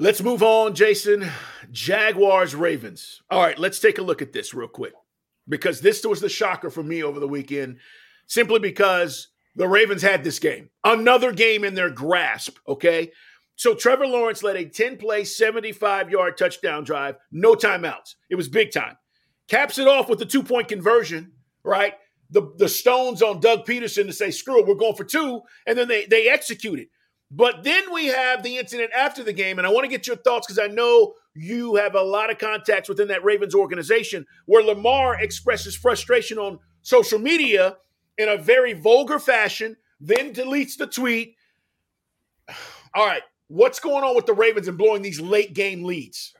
Let's move on, Jason. Jaguars, Ravens. All right, let's take a look at this real quick because this was the shocker for me over the weekend, simply because the Ravens had this game, another game in their grasp, okay? So Trevor Lawrence led a 10 play, 75 yard touchdown drive, no timeouts. It was big time. Caps it off with the two point conversion, right? The, the stones on Doug Pederson to say, screw it, we're going for two. And then they, they executed. But then we have the incident after the game, and I want to get your thoughts because I know you have a lot of contacts within that Ravens organization where Lamar expresses frustration on social media in a very vulgar fashion, then deletes the tweet. All right, what's going on with the Ravens and blowing these late game leads?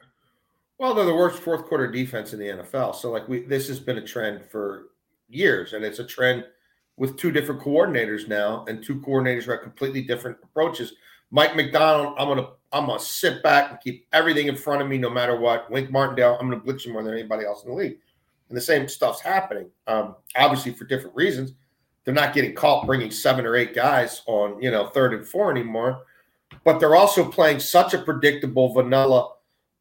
Well, they're the worst fourth quarter defense in the NFL. So, like, we this has been a trend for years, and it's a trend – with two different coordinators now, and two coordinators who have completely different approaches. Mike Macdonald, I'm gonna I'm gonna sit back and keep everything in front of me no matter what. Wink Martindale, I'm gonna blitz you more than anybody else in the league. And the same stuff's happening. Um, obviously for different reasons. They're not getting caught bringing seven or eight guys on, you know, third and four anymore. But they're also playing such a predictable vanilla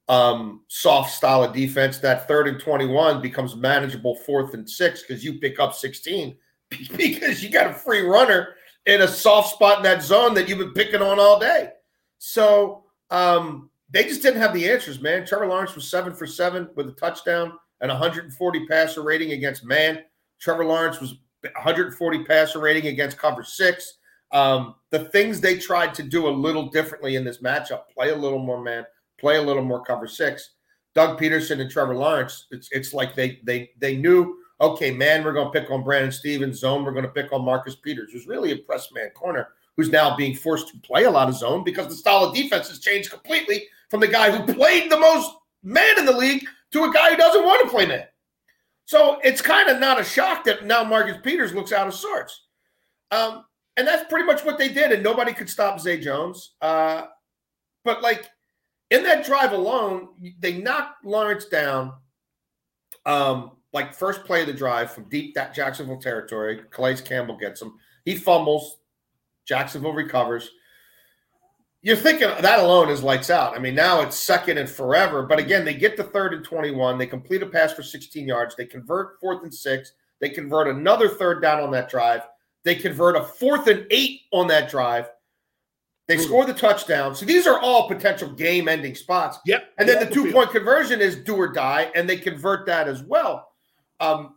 um, soft style of defense that third and 21 becomes manageable fourth and six because you pick up 16 because you got a free runner in a soft spot in that zone that you've been picking on all day. So um, they just didn't have the answers, man. Trevor Lawrence was seven for seven with a touchdown and 140 passer rating against man. Trevor Lawrence was 140 passer rating against cover six. Um, the things they tried to do a little differently in this matchup, play a little more man, play a little more cover six. Doug Pederson and Trevor Lawrence, it's it's like they they they knew okay, man, we're going to pick on Brandon Stephens. Zone, we're going to pick on Marcus Peters, who's really a press man corner, who's now being forced to play a lot of zone because the style of defense has changed completely from the guy who played the most man in the league to a guy who doesn't want to play man. So it's kind of not a shock that now Marcus Peters looks out of sorts. Um, and that's pretty much what they did, and nobody could stop Zay Jones. Uh, but like in that drive alone, they knocked Lawrence down. Um, like first play of the drive from deep that Jacksonville territory. Calais Campbell gets him. He fumbles. Jacksonville recovers. You're thinking that alone is lights out. I mean, now it's second and forever. But again, they get to third and 21. They complete a pass for 16 yards. They convert fourth and six. They convert another third down on that drive. They convert a fourth and eight on that drive. They hmm. score the touchdown. So these are all potential game ending spots. Yep. And then the two point conversion is do or die, and they convert that as well. Um,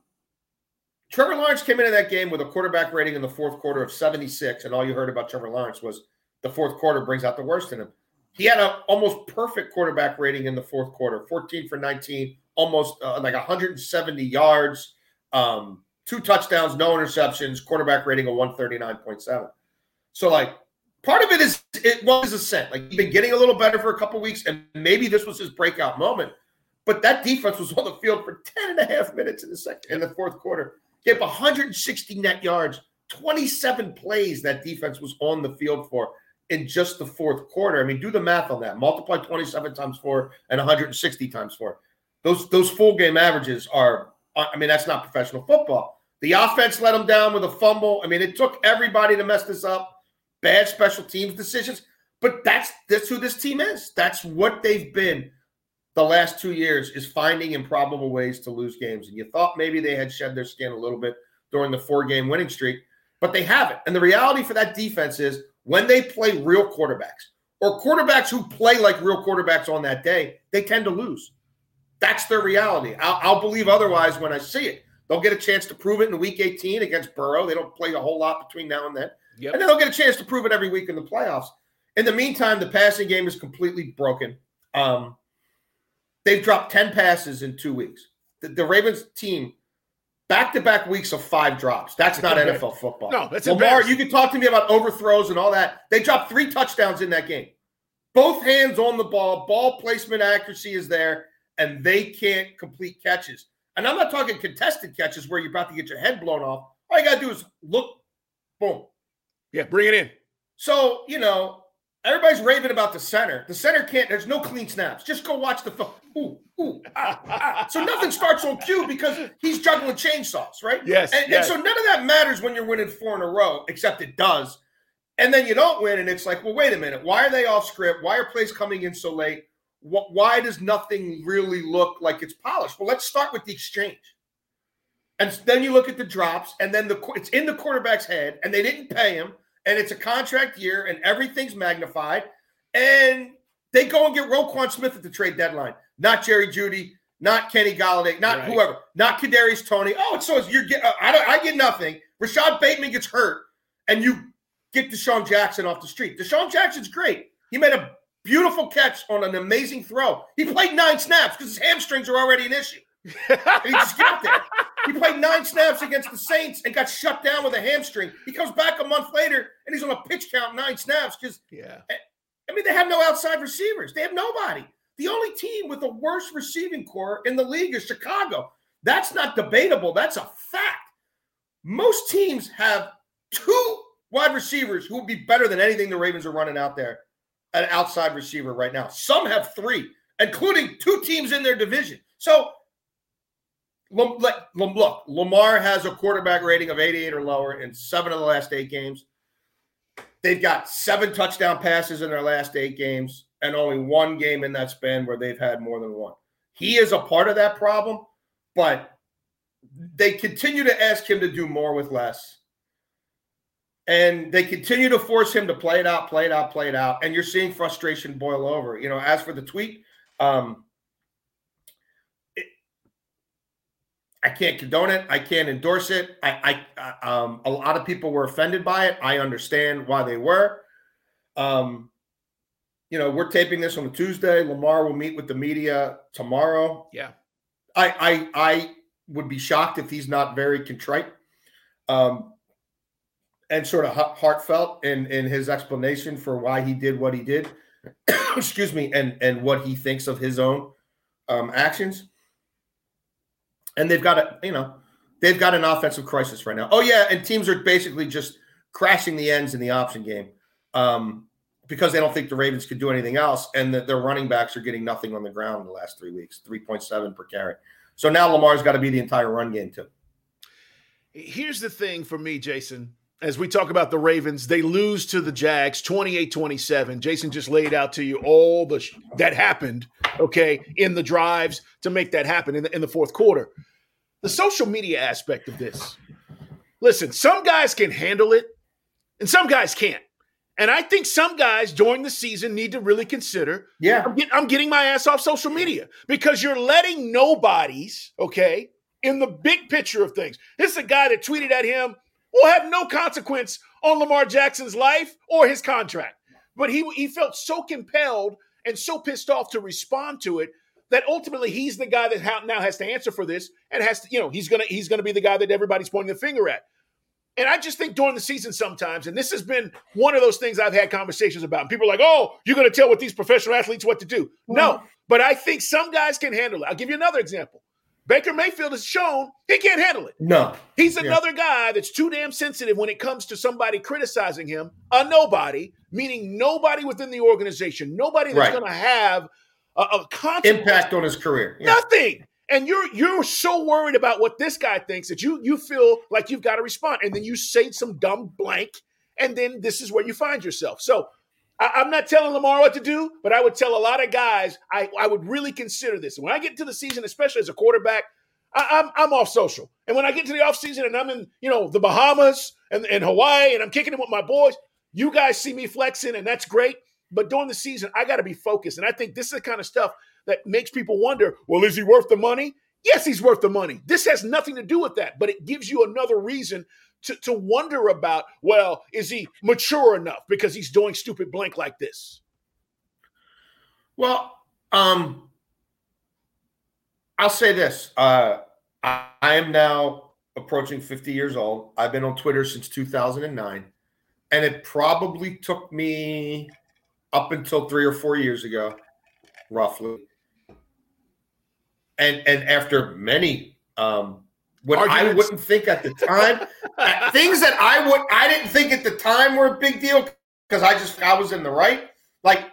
Trevor Lawrence came into that game with a quarterback rating in the fourth quarter of 76, and all you heard about Trevor Lawrence was the fourth quarter brings out the worst in him. He had an almost perfect quarterback rating in the fourth quarter 14 for 19, almost uh, like 170 yards, um, two touchdowns, no interceptions, quarterback rating of 139.7. So, like, part of it is it was a scent. Like, he's been getting a little better for a couple weeks, and maybe this was his breakout moment. But that defense was on the field for 10 and a half minutes in the second in the fourth quarter. Gave 160 net yards, 27 plays that defense was on the field for in just the fourth quarter. I mean, do the math on that. Multiply 27 times four and 160 times four. Those those full game averages are. Uh, I mean, that's not professional football. The offense let them down with a fumble. I mean, it took everybody to mess this up. Bad special teams decisions, but that's that's who this team is. That's what they've been the last two years is finding improbable ways to lose games. And you thought maybe they had shed their skin a little bit during the four game winning streak, but they haven't. And the reality for that defense is when they play real quarterbacks, or quarterbacks who play like real quarterbacks on that day, they tend to lose. That's their reality. I'll, I'll believe otherwise when I see it. They'll get a chance to prove it in week 18 against Burrow. They don't play a whole lot between now and then. Yep. And then they'll get a chance to prove it every week in the playoffs. In the meantime, the passing game is completely broken. Um, they've dropped 10 passes in two weeks. The, the Ravens team, back to back weeks of five drops. That's not NFL football. No, that's Lamar. You can talk to me about overthrows and all that. They dropped three touchdowns in that game. Both hands on the ball, ball placement accuracy is there, and they can't complete catches. And I'm not talking contested catches where you're about to get your head blown off. All you got to do is look, boom. Yeah, bring it in. So, you know, everybody's raving about the center. The center can't, there's no clean snaps. Just go watch the film. Ooh, ooh, ah, ah. So nothing starts on cue because he's juggling chainsaws, right? Yes, and, yes. and so none of that matters when you're winning four in a row, except it does. And then you don't win, and it's like, well, wait a minute. Why are they off script? Why are plays coming in so late? why does nothing really look like it's polished? Well, let's start with the exchange. And then you look at the drops, and then the it's in the quarterback's head, and they didn't pay him, and it's a contract year, and everything's magnified, and they go and get Roquan Smith at the trade deadline, not Jerry Jeudy, not Kenny Golladay, not right. whoever, not Kadarius Toney. Oh, it's so you're get uh, I don't I get nothing. Rashod Bateman gets hurt, and you get DeSean Jackson off the street. DeSean Jackson's great. He made a Beautiful catch on an amazing throw. He played nine snaps because his hamstrings are already an issue. and he just got there. He played nine snaps against the Saints and got shut down with a hamstring. He comes back a month later and he's on a pitch count nine snaps because yeah. I mean they have no outside receivers. They have nobody. The only team with the worst receiving corps in the league is Chicago. That's not debatable. That's a fact. Most teams have two wide receivers who would be better than anything the Ravens are running out there an outside receiver right now. Some have three, including two teams in their division. So look, Lamar has a quarterback rating of 88 or lower in seven of the last eight games. They've got seven touchdown passes in their last eight games, and only one game in that span where they've had more than one. He is a part of that problem, but they continue to ask him to do more with less and they continue to force him to play it out, play it out, play it out, and you're seeing frustration boil over. You know, as for the tweet, um, I can't condone it. I can't endorse it. I, I, um, a lot of people were offended by it. I understand why they were. Um, you know, we're taping this on a Tuesday. Lamar will meet with the media tomorrow. Yeah, I, I, I would be shocked if he's not very contrite. Um, and sort of heartfelt in in his explanation for why he did what he did. Excuse me, and and what he thinks of his own um, actions. And they've got a you know they've got an offensive crisis right now. Oh yeah, and teams are basically just crashing the ends in the option game um, because they don't think the Ravens could do anything else, and that their running backs are getting nothing on the ground in the last three weeks, three point seven per carry. So now Lamar's got to be the entire run game too. Here's the thing for me, Jason as we talk about the Ravens, they lose to the Jags 28-27. Jason just laid out to you all the sh- that happened, okay, in the drives to make that happen in the, in the fourth quarter. The social media aspect of this. Listen, some guys can handle it and some guys can't. And I think some guys during the season need to really consider, yeah, I'm, get, I'm getting my ass off social media because you're letting nobodies, okay, in the big picture of things. This is a guy that tweeted at him will have no consequence on Lamar Jackson's life or his contract. But he, he felt so compelled and so pissed off to respond to it that ultimately he's the guy that now has to answer for this and has to, you know, he's gonna he's gonna be the guy that everybody's pointing the finger at. And I just think during the season sometimes, and this has been one of those things I've had conversations about. And people are like, oh, you're going to tell what these professional athletes what to do. No, but I think some guys can handle it. I'll give you another example. Baker Mayfield has shown he can't handle it. No. He's another yeah. guy that's too damn sensitive when it comes to somebody criticizing him, a nobody, meaning nobody within the organization, nobody that's right. going to have a, a impact on his career. Yeah. Nothing. And you're you're so worried about what this guy thinks that you you feel like you've got to respond, and then you say some dumb blank, and then this is where you find yourself. So I, am not telling Lamar what to do, but I would tell a lot of guys I, I would really consider this. When I get into the season, especially as a quarterback, I, am I'm, I'm off social. And when I get to the offseason and I'm in, you know, the Bahamas and, and Hawaii and I'm kicking it with my boys, you guys see me flexing and that's great. but during the season, I got to be focused. And I think this is the kind of stuff that makes people wonder, well, is he worth the money? Yes, he's worth the money. This has nothing to do with that, but it gives you another reason to, to wonder about, well, is he mature enough because he's doing stupid blank like this? Well, um, I'll say this. Uh, I, I am now approaching 50 years old. I've been on Twitter since 2009. And it probably took me up until three or four years ago, roughly. And and after many um what Arguments. I wouldn't think at the time, uh, things that I would I didn't think at the time were a big deal because I just I was in the right. Like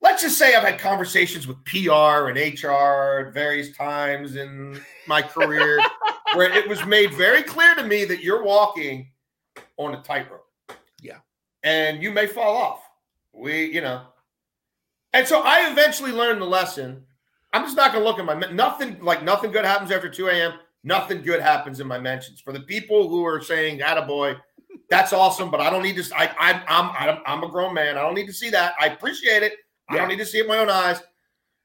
let's just say I've had conversations with PR and HR at various times in my career where it was made very clear to me that you're walking on a tightrope. Yeah. And you may fall off. We, you know. And so I eventually learned the lesson. I'm just not going to look at my nothing like nothing good happens after 2 a.m. Nothing good happens in my mentions. For the people who are saying, "Attaboy," that's awesome, but I don't need to. I, I'm I'm I'm a grown man. I don't need to see that. I appreciate it. I don't need to see it my own eyes.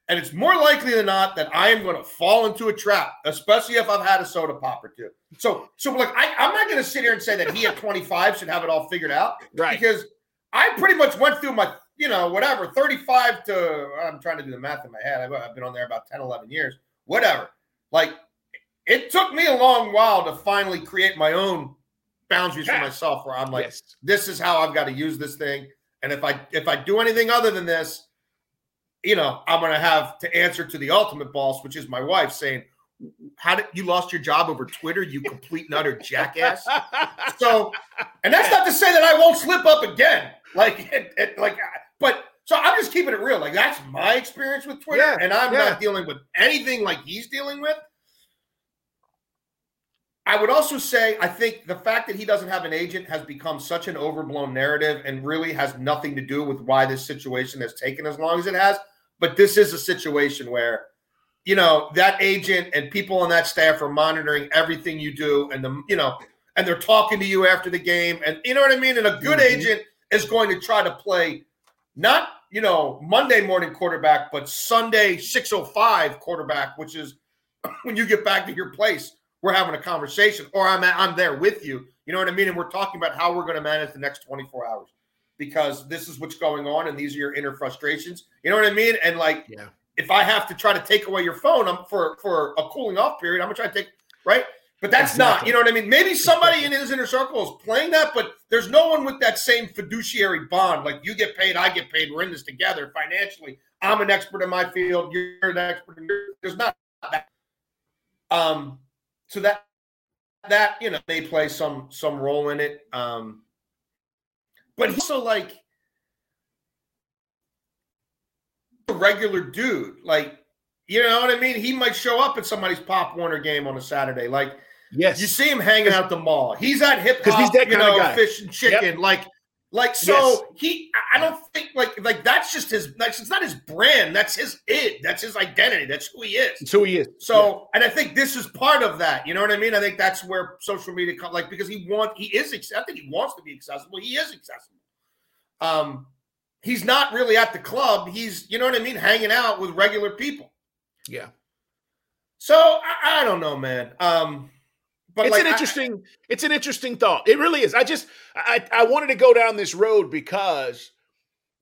And it's more likely than not that I am going to fall into a trap, especially if I've had a soda pop or two. So, so like I, I'm not going to sit here and say that he at 25 should have it all figured out, right? Because I pretty much went through my, you know, whatever, 35 to I'm trying to do the math in my head. I've, I've been on there about 10, 11 years, whatever. Like it took me a long while to finally create my own boundaries yeah. for myself, where I'm like, yes. this is how I've got to use this thing, and if I if I do anything other than this you know, I'm going to have to answer to the ultimate boss, which is my wife, saying, "How did you lost your job over Twitter? You complete and utter jackass." so, and that's not to say that I won't slip up again. Like, it, it, like, but so I'm just keeping it real. Like that's my experience with Twitter, yeah, and I'm yeah. not dealing with anything like he's dealing with. I would also say I think the fact that he doesn't have an agent has become such an overblown narrative and really has nothing to do with why this situation has taken as long as it has. But this is a situation where, you know, that agent and people on that staff are monitoring everything you do, and the you know, and they're talking to you after the game, and you know what I mean. And a good mm-hmm. agent is going to try to play not you know Monday morning quarterback, but Sunday six oh five quarterback, which is when you get back to your place, we're having a conversation, or I'm I'm there with you. You know what I mean? And we're talking about how we're going to manage the next 24 hours because this is what's going on and these are your inner frustrations. You know what I mean? And like, yeah. if I have to try to take away your phone I'm, for for a cooling off period, I'm gonna try to take right. But that's exactly. not, you know what I mean? Maybe somebody in his inner circle is playing that, but there's no one with that same fiduciary bond. Like you get paid, I get paid. We're in this together financially. I'm an expert in my field. You're an expert. In your, there's not that. Um, so that that you know may play some some role in it. Um, but he's also like a regular dude. Like, you know what I mean? He might show up at somebody's Pop Warner game on a Saturday. Like, yes, you see him hanging out the mall. He's at hip hop, he's that you know, guy. fish and chicken. Yep. Like, like so yes. he. I don't think like like that's just his. That's it's not his brand. That's his it. That's his identity. That's who he is. It's who he is. So, yeah. and I think this is part of that. You know what I mean? I think that's where social media, comes like, because he want he is. I think he wants to be accessible. He is accessible. Um, he's not really at the club. He's, you know what I mean, hanging out with regular people. Yeah. So I, I don't know, man. Um, but it's like, an interesting, I, it's an interesting thought. It really is. I just, I, I wanted to go down this road because,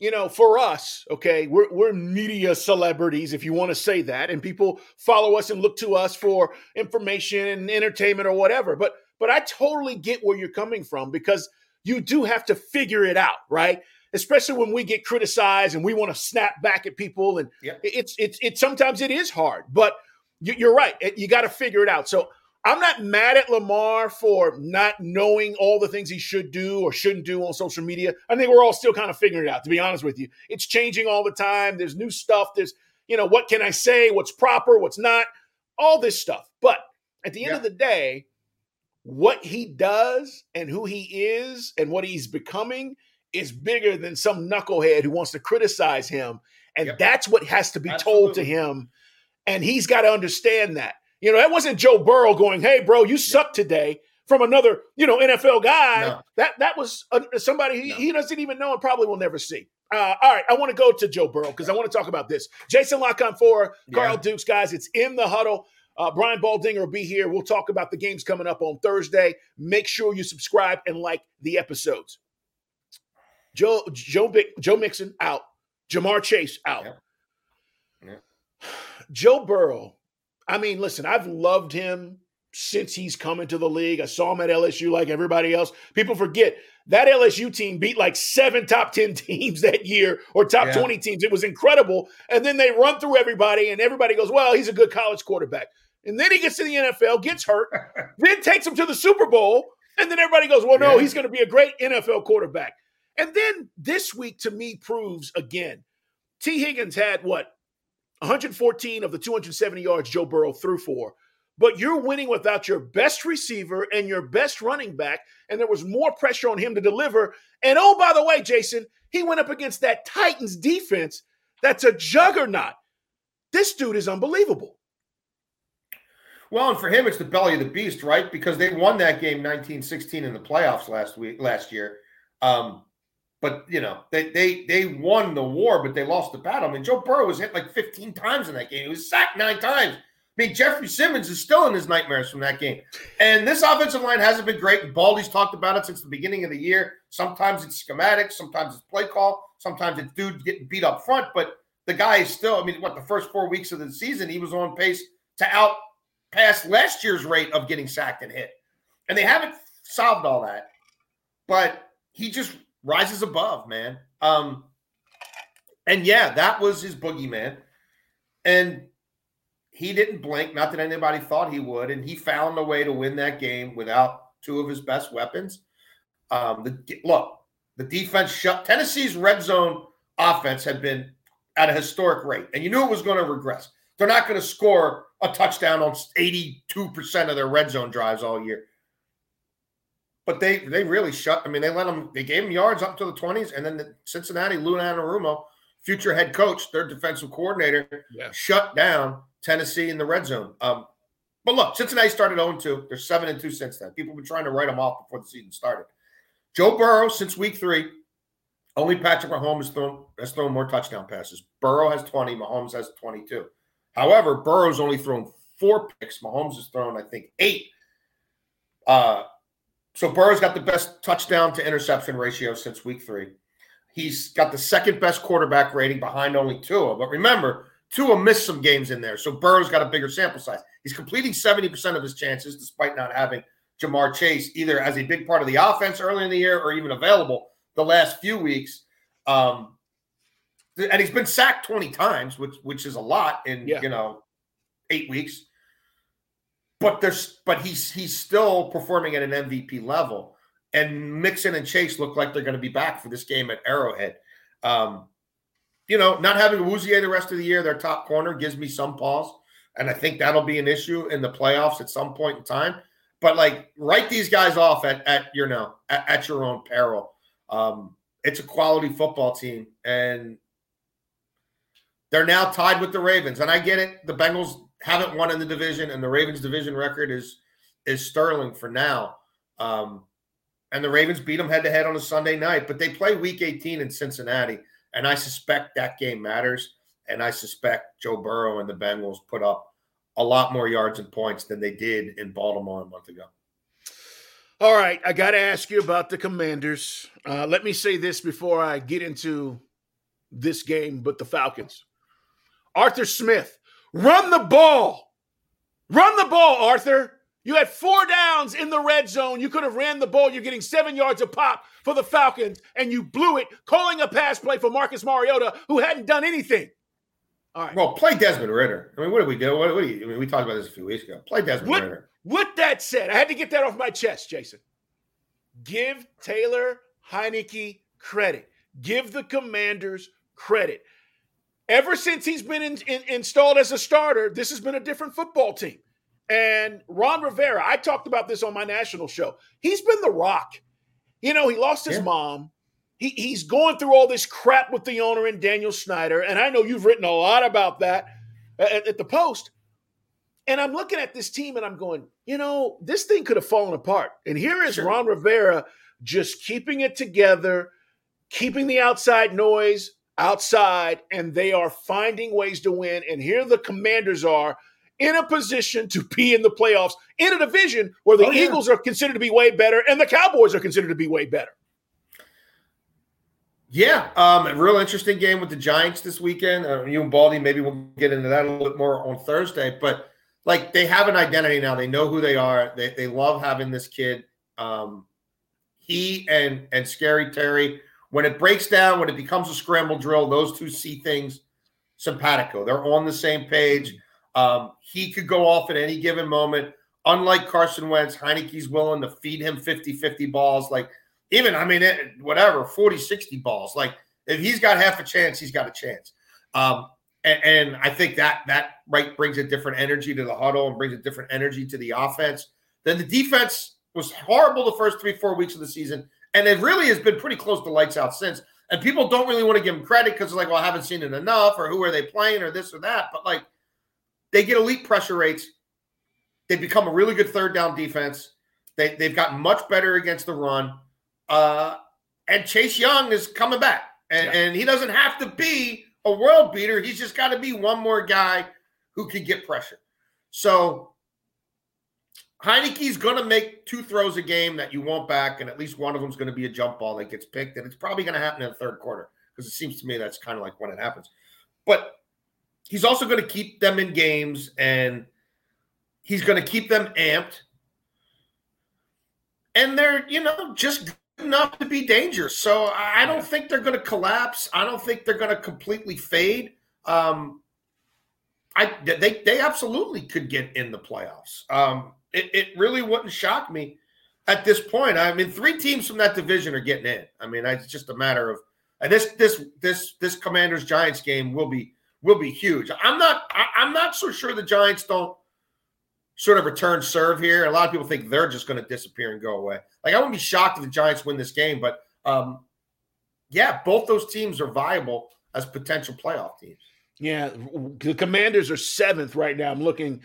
you know, for us, okay, we're we're media celebrities, if you want to say that, and people follow us and look to us for information and entertainment or whatever. But but I totally get where you're coming from because you do have to figure it out, right? Especially when we get criticized and we want to snap back at people, and yep. it's it's it's sometimes it is hard, but you're right. You got to figure it out. So I'm not mad at Lamar for not knowing all the things he should do or shouldn't do on social media. I think we're all still kind of figuring it out, to be honest with you. It's changing all the time. There's new stuff. There's, you know, what can I say? What's proper? What's not? All this stuff. But at the end yeah. of the day, what he does and who he is and what he's becoming is bigger than some knucklehead who wants to criticize him. And yep. that's what has to be Absolutely. told to him. And he's got to understand that. You know, that wasn't Joe Burrow going, "Hey, bro, you suck today." From another, you know, NFL guy. No. That that was a, somebody he, no. he doesn't even know and probably will never see. Uh, all right, I want to go to Joe Burrow because I want to talk about this. Jason La Canfora, Carl yeah. Dukes, guys. It's in the huddle. Uh, Brian Baldinger will be here. We'll talk about the games coming up on Thursday. Make sure you subscribe and like the episodes. Joe Joe Joe Mixon out. Ja'Marr Chase out. Yeah. Yeah. Joe Burrow. I mean, listen, I've loved him since he's come into the league. I saw him at LSU like everybody else. People forget that LSU team beat like seven top 10 teams that year or top yeah. 20 teams. It was incredible. And then they run through everybody, and everybody goes, Well, he's a good college quarterback. And then he gets to the NFL, gets hurt, then takes him to the Super Bowl. And then everybody goes, Well, no, yeah. he's going to be a great NFL quarterback. And then this week to me proves again Tee Higgins had what? 114 of the 270 yards Joe Burrow threw for. But you're winning without your best receiver and your best running back. And there was more pressure on him to deliver. And oh, by the way, Jason, he went up against that Titans defense that's a juggernaut. This dude is unbelievable. Well, and for him, it's the belly of the beast, right? Because they won that game 1916 in the playoffs last week, last year. Um, but you know, they they they won the war, but they lost the battle. I mean, Joe Burrow was hit like 15 times in that game. He was sacked nine times. I mean, Jeffrey Simmons is still in his nightmares from that game. And this offensive line hasn't been great. Baldy's talked about it since the beginning of the year. Sometimes it's schematic, sometimes it's play call, sometimes it's dudes getting beat up front. But the guy is still, I mean, what, the first four weeks of the season, he was on pace to outpass last year's rate of getting sacked and hit. And they haven't solved all that. But he just rises above, man. Um, and yeah, that was his boogeyman. And he didn't blink, not that anybody thought he would. And he found a way to win that game without two of his best weapons. Um, the, look, the defense shut Tennessee's red zone offense had been at a historic rate, and you knew it was going to regress. They're not going to score a touchdown on 82% of their red zone drives all year. But they they really shut. I mean, they let them. They gave them yards up to the twenties, and then the Cincinnati Lou Anarumo, future head coach, their defensive coordinator, yeah. shut down Tennessee in the red zone. Um, but look, Cincinnati started 0 2. They're 7 and 2 since then. People have been trying to write them off before the season started. Joe Burrow, since week three, only Patrick Mahomes has thrown, has thrown more touchdown passes. Burrow has 20, Mahomes has 22. However, Burrow's only thrown four picks. Mahomes has thrown, I think, eight. Uh, so Burrow's got the best touchdown to interception ratio since week three. He's got the second best quarterback rating behind only Tua. But remember, Tua missed some games in there. So Burrow's got a bigger sample size. He's completing 70% of his chances despite not having Ja'Marr Chase either as a big part of the offense early in the year or even available the last few weeks. Um, and he's been sacked 20 times, which which is a lot in yeah. you know eight weeks but there's but he's he's still performing at an MVP level. And Mixon and Chase look like they're going to be back for this game at Arrowhead. Um, you know, not having Awuzie the rest of the year, their top corner gives me some pause, and I think that'll be an issue in the playoffs at some point in time. But like, write these guys off at at you know at, at your own peril. Um, it's a quality football team, and they're now tied with the Ravens. And I get it; the Bengals haven't won in the division, and the Ravens' division record is is sterling for now. Um, and the Ravens beat them head to head on a Sunday night, but they play Week 18 in Cincinnati, and I suspect that game matters. And I suspect Joe Burrow and the Bengals put up a lot more yards and points than they did in Baltimore a month ago. All right, I got to ask you about the Commanders. Uh, let me say this before I get into this game, but the Falcons. Arthur Smith Run the ball. Run the ball, Arthur. You had four downs in the red zone. You could have ran the ball. You're getting seven yards of pop for the Falcons, and you blew it, calling a pass play for Marcus Mariota, who hadn't done anything. All right. Well, play Desmond Ridder. I mean, what did we do? What, what do you, I mean, we talked about this a few weeks ago. Play Desmond what, Ridder. With that said, I had to get that off my chest, Jason. Give Taylor Heinicke credit. Give the Commanders credit. Ever since he's been in, in, installed as a starter, this has been a different football team. And Ron Rivera, I talked about this on my national show. He's been the rock. You know, he lost his yeah. mom. He, he's going through all this crap with the owner and Daniel Snyder. And I know you've written a lot about that at, at the Post. And I'm looking at this team and I'm going, you know, this thing could have fallen apart. And here is sure. Ron Rivera just keeping it together, keeping the outside noise outside, and they are finding ways to win. And here the commanders are in a position to be in the playoffs in a division where the oh, yeah. Eagles are considered to be way better and the Cowboys are considered to be way better. Yeah, um, a real interesting game with the Giants this weekend. Uh, you and Baldy, maybe we'll get into that a little bit more on Thursday. But like, they have an identity now. They know who they are. They, they love having this kid. Um, he and and Scary Terry. When it breaks down, when it becomes a scramble drill, those two see things simpatico. They're on the same page. Um, he could go off at any given moment. Unlike Carson Wentz, Heinicke's willing to feed him 50 50 balls. Like, even, I mean, it, whatever, 40 60 balls. Like, if he's got half a chance, he's got a chance. Um, and, and, I think that that right brings a different energy to the huddle and brings a different energy to the offense. Then the defense was horrible the first three, four weeks of the season. And it really has been pretty close to lights out since. And people don't really want to give him credit because, it's like, well, I haven't seen it enough, or who are they playing, or this or that. But, like, they get elite pressure rates. They become a really good third down defense. They, they've gotten much better against the run. Uh, and Chase Young is coming back. And, yeah. and he doesn't have to be a world beater. He's just got to be one more guy who can get pressure. So Heinicke's going to make two throws a game that you want back, and at least one of them is going to be a jump ball that gets picked. And it's probably going to happen in the third quarter because it seems to me that's kind of like when it happens. But he's also going to keep them in games and he's going to keep them amped. And they're, you know, just good enough to be dangerous. So I don't think they're going to collapse. I don't think they're going to completely fade. Um, I they they absolutely could get in the playoffs. Um, it, it really wouldn't shock me at this point. I mean, three teams from that division are getting in. I mean, it's just a matter of and this this this this Commanders Giants game will be will be huge. I'm not I, am not so sure the Giants don't sort of return serve here. A lot of people think they're just going to disappear and go away. Like I wouldn't be shocked if the Giants win this game, but um, yeah, both those teams are viable as potential playoff teams. Yeah, the Commanders are seventh right now. I'm looking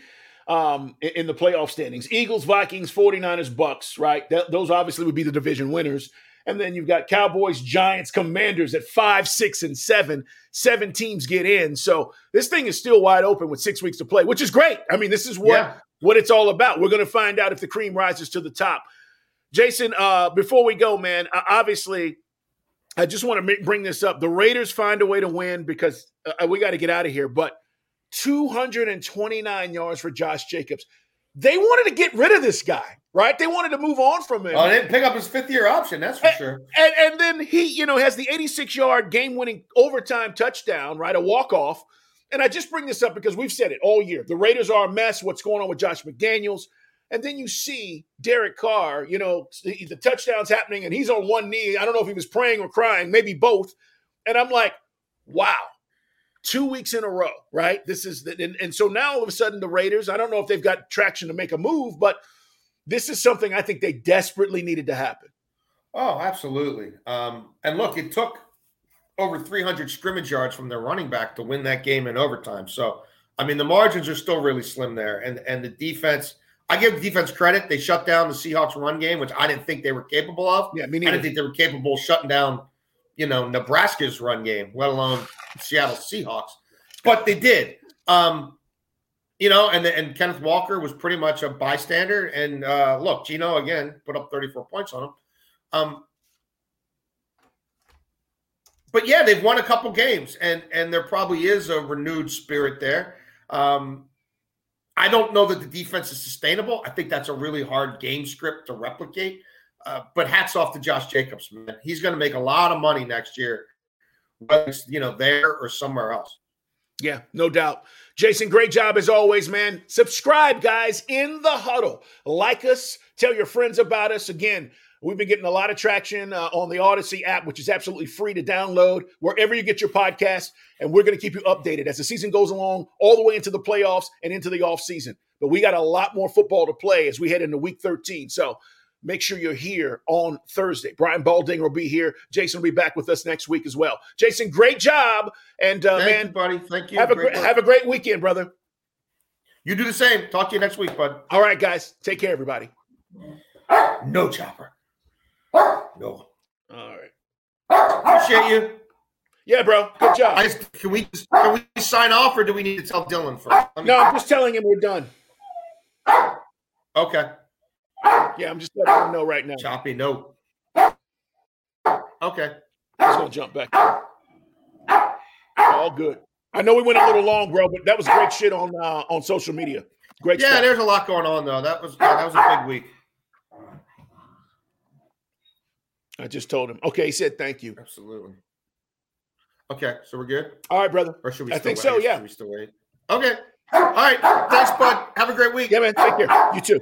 um, in the playoff standings. Eagles, Vikings, 49ers, Bucks, right? That, those obviously would be the division winners. And then you've got Cowboys, Giants, Commanders at five, six, and seven. Seven teams get in. So this thing is still wide open with six weeks to play, which is great. I mean, this is what, yeah. what it's all about. We're going to find out if the cream rises to the top. Jason, uh, before we go, man, obviously, I just want to bring this up. The Raiders find a way to win because uh, we got to get out of here. But 229 yards for Josh Jacobs. They wanted to get rid of this guy right? They wanted to move on from him. Oh, they didn't pick up his fifth year option, that's for and, sure. And, and then he, you know, has the 86 yard game winning overtime touchdown, right? A walk off. And I just bring this up because we've said it all year. The Raiders are a mess. What's going on with Josh McDaniels? And then you see Derek Carr, you know, the, the touchdown's happening and he's on one knee. I don't know if he was praying or crying, maybe both. And I'm like, wow, two weeks in a row, right? This is the, and, and so now all of a sudden the Raiders, I don't know if they've got traction to make a move, but – this is something I think they desperately needed to happen. Oh, absolutely. Um, and look, it took over 300 scrimmage yards from their running back to win that game in overtime. So, I mean, the margins are still really slim there. And and the defense, I give the defense credit. They shut down the Seahawks run game, which I didn't think they were capable of. Yeah, me neither. I didn't think they were capable of shutting down, you know, Nebraska's run game, let alone Seattle Seahawks. But they did. Um, you know, and and Kenneth Walker was pretty much a bystander. And uh, look, Geno again put up 34 points on him. Um, but yeah, they've won a couple games, and and there probably is a renewed spirit there. Um, I don't know that the defense is sustainable. I think that's a really hard game script to replicate. Uh, but hats off to Josh Jacobs, man. He's going to make a lot of money next year, whether it's you know there or somewhere else. Yeah, no doubt. Jason, great job as always, man. Subscribe, guys, in the huddle. Like us, tell your friends about us. Again, we've been getting a lot of traction uh, on the Audacy app, which is absolutely free to download wherever you get your podcast. And we're going to keep you updated as the season goes along, all the way into the playoffs and into the off season. But we got a lot more football to play as we head into week 13. So make sure you're here on Thursday. Brian Balding will be here. Jason will be back with us next week as well. Jason, great job. And uh, man, you, buddy, thank you. Have a great, have a great weekend, brother. You do the same. Talk to you next week, bud. All right, guys. Take care, everybody. No chopper. No. All right. Appreciate you. Yeah, bro. Good job. I, can we can we sign off, or do we need to tell Dylan first? Me- no, I'm just telling him we're done. Okay. Yeah, I'm just letting him know right now. Choppy note. Okay. He's gonna jump back. All good. I know we went a little long, bro, but that was great shit on uh, on social media. Great Yeah, stuff. there's a lot going on though. That was that was a big week. I just told him. Okay, he said thank you. Absolutely. Okay, so we're good, All right, brother. or should we? I still think wait? so, yeah. Should we still wait? Okay. All right. Thanks, bud. Have a great week. Yeah, man. Take care. You too.